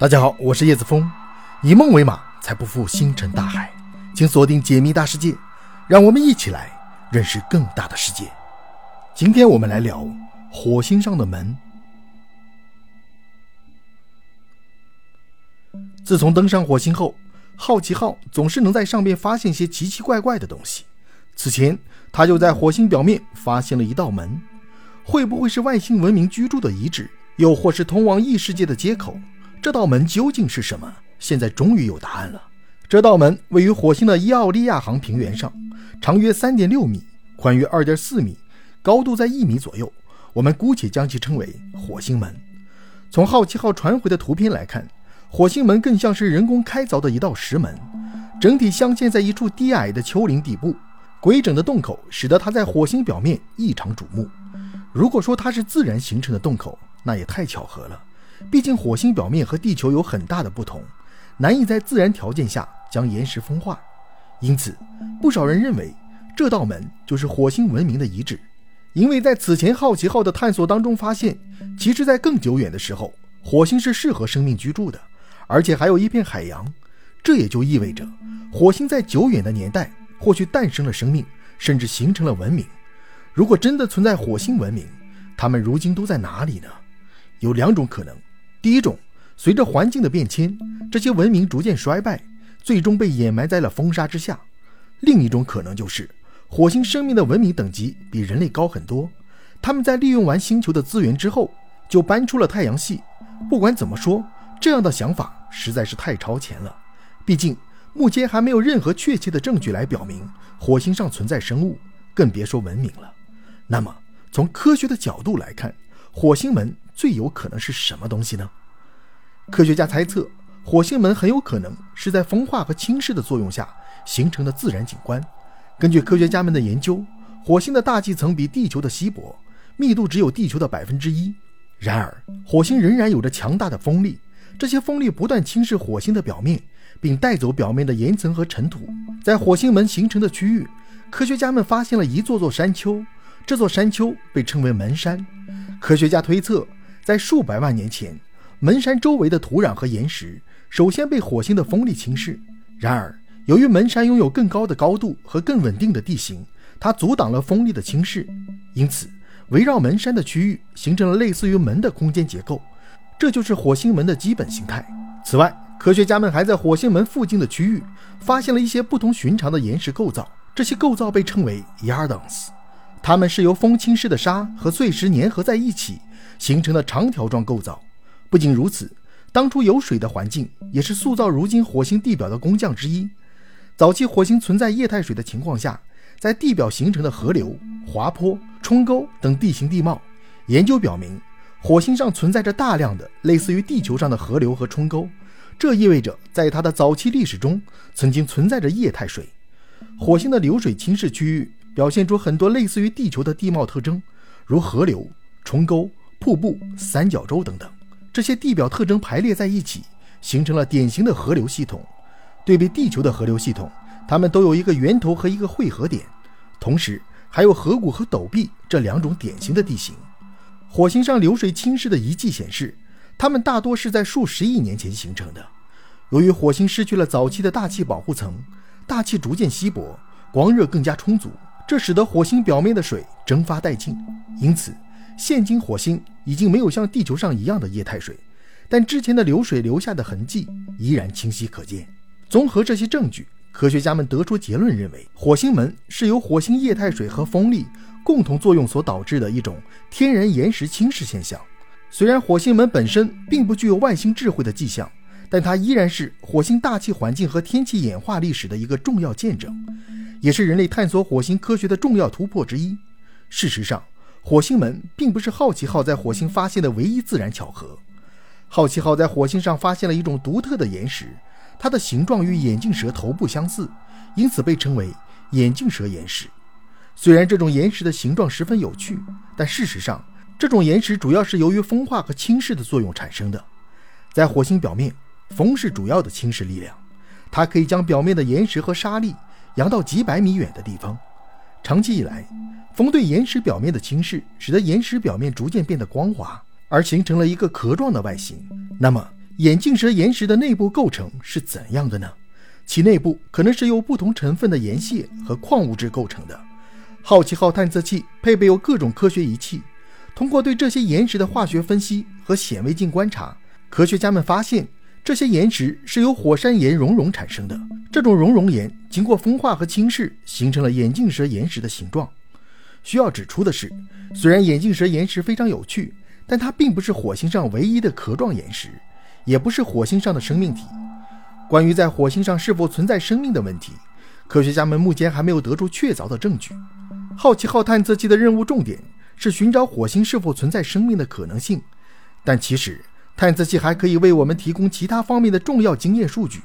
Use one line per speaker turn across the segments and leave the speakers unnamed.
大家好，我是叶子峰，以梦为马，才不负星辰大海。请锁定解密大世界，让我们一起来认识更大的世界。今天我们来聊火星上的门。自从登上火星后，好奇号总是能在上面发现些奇奇怪怪的东西。此前，他就在火星表面发现了一道门，会不会是外星文明居住的遗址，又或是通往异世界的接口？这道门究竟是什么？现在终于有答案了。这道门位于火星的伊奥利亚航平原上，长约三点六米，宽约二点四米，高度在一米左右。我们姑且将其称为火星门。从好奇号传回的图片来看，火星门更像是人工开凿的一道石门，整体镶嵌在一处低矮的丘陵底部。规整的洞口使得它在火星表面异常瞩目。如果说它是自然形成的洞口，那也太巧合了。毕竟火星表面和地球有很大的不同，难以在自然条件下将岩石风化，因此不少人认为这道门就是火星文明的遗址。因为在此前好奇号的探索当中发现，其实，在更久远的时候，火星是适合生命居住的，而且还有一片海洋。这也就意味着，火星在久远的年代或许诞生了生命，甚至形成了文明。如果真的存在火星文明，他们如今都在哪里呢？有两种可能。第一种，随着环境的变迁，这些文明逐渐衰败，最终被掩埋在了风沙之下。另一种可能就是，火星生命的文明等级比人类高很多，他们在利用完星球的资源之后，就搬出了太阳系。不管怎么说，这样的想法实在是太超前了。毕竟，目前还没有任何确切的证据来表明火星上存在生物，更别说文明了。那么，从科学的角度来看，火星门。最有可能是什么东西呢？科学家猜测，火星门很有可能是在风化和侵蚀的作用下形成的自然景观。根据科学家们的研究，火星的大气层比地球的稀薄，密度只有地球的百分之一。然而，火星仍然有着强大的风力，这些风力不断侵蚀火星的表面，并带走表面的岩层和尘土。在火星门形成的区域，科学家们发现了一座座山丘，这座山丘被称为门山。科学家推测。在数百万年前，门山周围的土壤和岩石首先被火星的风力侵蚀。然而，由于门山拥有更高的高度和更稳定的地形，它阻挡了风力的侵蚀，因此围绕门山的区域形成了类似于门的空间结构。这就是火星门的基本形态。此外，科学家们还在火星门附近的区域发现了一些不同寻常的岩石构造，这些构造被称为 yardons，它们是由风侵蚀的沙和碎石粘合在一起。形成的长条状构造。不仅如此，当初有水的环境也是塑造如今火星地表的工匠之一。早期火星存在液态水的情况下，在地表形成的河流、滑坡、冲沟等地形地貌，研究表明，火星上存在着大量的类似于地球上的河流和冲沟。这意味着，在它的早期历史中，曾经存在着液态水。火星的流水侵蚀区域表现出很多类似于地球的地貌特征，如河流、冲沟。瀑布、三角洲等等，这些地表特征排列在一起，形成了典型的河流系统。对比地球的河流系统，它们都有一个源头和一个汇合点，同时还有河谷和陡壁这两种典型的地形。火星上流水侵蚀的遗迹显示，它们大多是在数十亿年前形成的。由于火星失去了早期的大气保护层，大气逐渐稀薄，光热更加充足，这使得火星表面的水蒸发殆尽，因此。现今火星已经没有像地球上一样的液态水，但之前的流水留下的痕迹依然清晰可见。综合这些证据，科学家们得出结论，认为火星门是由火星液态水和风力共同作用所导致的一种天然岩石侵蚀现象。虽然火星门本身并不具有外星智慧的迹象，但它依然是火星大气环境和天气演化历史的一个重要见证，也是人类探索火星科学的重要突破之一。事实上，火星门并不是好奇号在火星发现的唯一自然巧合。好奇号在火星上发现了一种独特的岩石，它的形状与眼镜蛇头部相似，因此被称为眼镜蛇岩石。虽然这种岩石的形状十分有趣，但事实上，这种岩石主要是由于风化和侵蚀的作用产生的。在火星表面，风是主要的侵蚀力量，它可以将表面的岩石和沙粒扬到几百米远的地方。长期以来，风对岩石表面的侵蚀，使得岩石表面逐渐变得光滑，而形成了一个壳状的外形。那么，眼镜蛇岩石的内部构成是怎样的呢？其内部可能是由不同成分的岩屑和矿物质构成的。好奇号探测器配备有各种科学仪器，通过对这些岩石的化学分析和显微镜观察，科学家们发现这些岩石是由火山岩熔融产生的。这种熔融岩经过风化和侵蚀，形成了眼镜蛇岩石的形状。需要指出的是，虽然眼镜蛇岩石非常有趣，但它并不是火星上唯一的壳状岩石，也不是火星上的生命体。关于在火星上是否存在生命的问题，科学家们目前还没有得出确凿的证据。好奇号探测器的任务重点是寻找火星是否存在生命的可能性，但其实探测器还可以为我们提供其他方面的重要经验数据，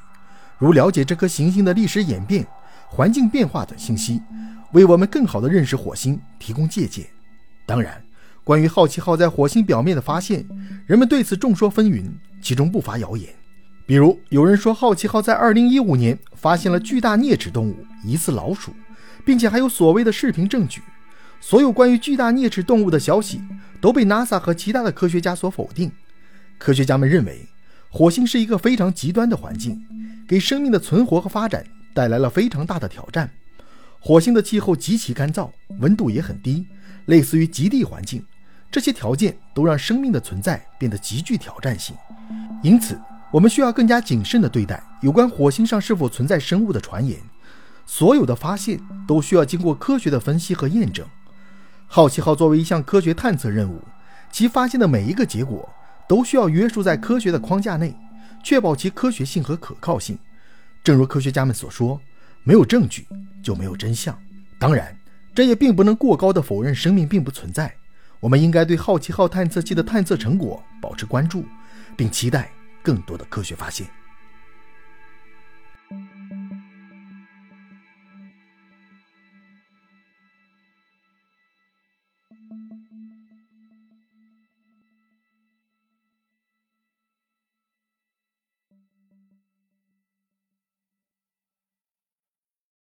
如了解这颗行星的历史演变、环境变化等信息，为我们更好地认识火星提供借鉴。当然，关于好奇号在火星表面的发现，人们对此众说纷纭，其中不乏谣言。比如，有人说好奇号在2015年发现了巨大啮齿动物，疑似老鼠，并且还有所谓的视频证据。所有关于巨大啮齿动物的消息都被 NASA 和其他的科学家所否定。科学家们认为，火星是一个非常极端的环境，给生命的存活和发展带来了非常大的挑战。火星的气候极其干燥，温度也很低，类似于极地环境。这些条件都让生命的存在变得极具挑战性。因此，我们需要更加谨慎地对待有关火星上是否存在生物的传言。所有的发现都需要经过科学的分析和验证。好奇号作为一项科学探测任务，其发现的每一个结果都需要约束在科学的框架内，确保其科学性和可靠性。正如科学家们所说，没有证据就没有真相。当然，这也并不能过高的否认生命并不存在。我们应该对好奇号探测器的探测成果保持关注，并期待。更多的科学发现。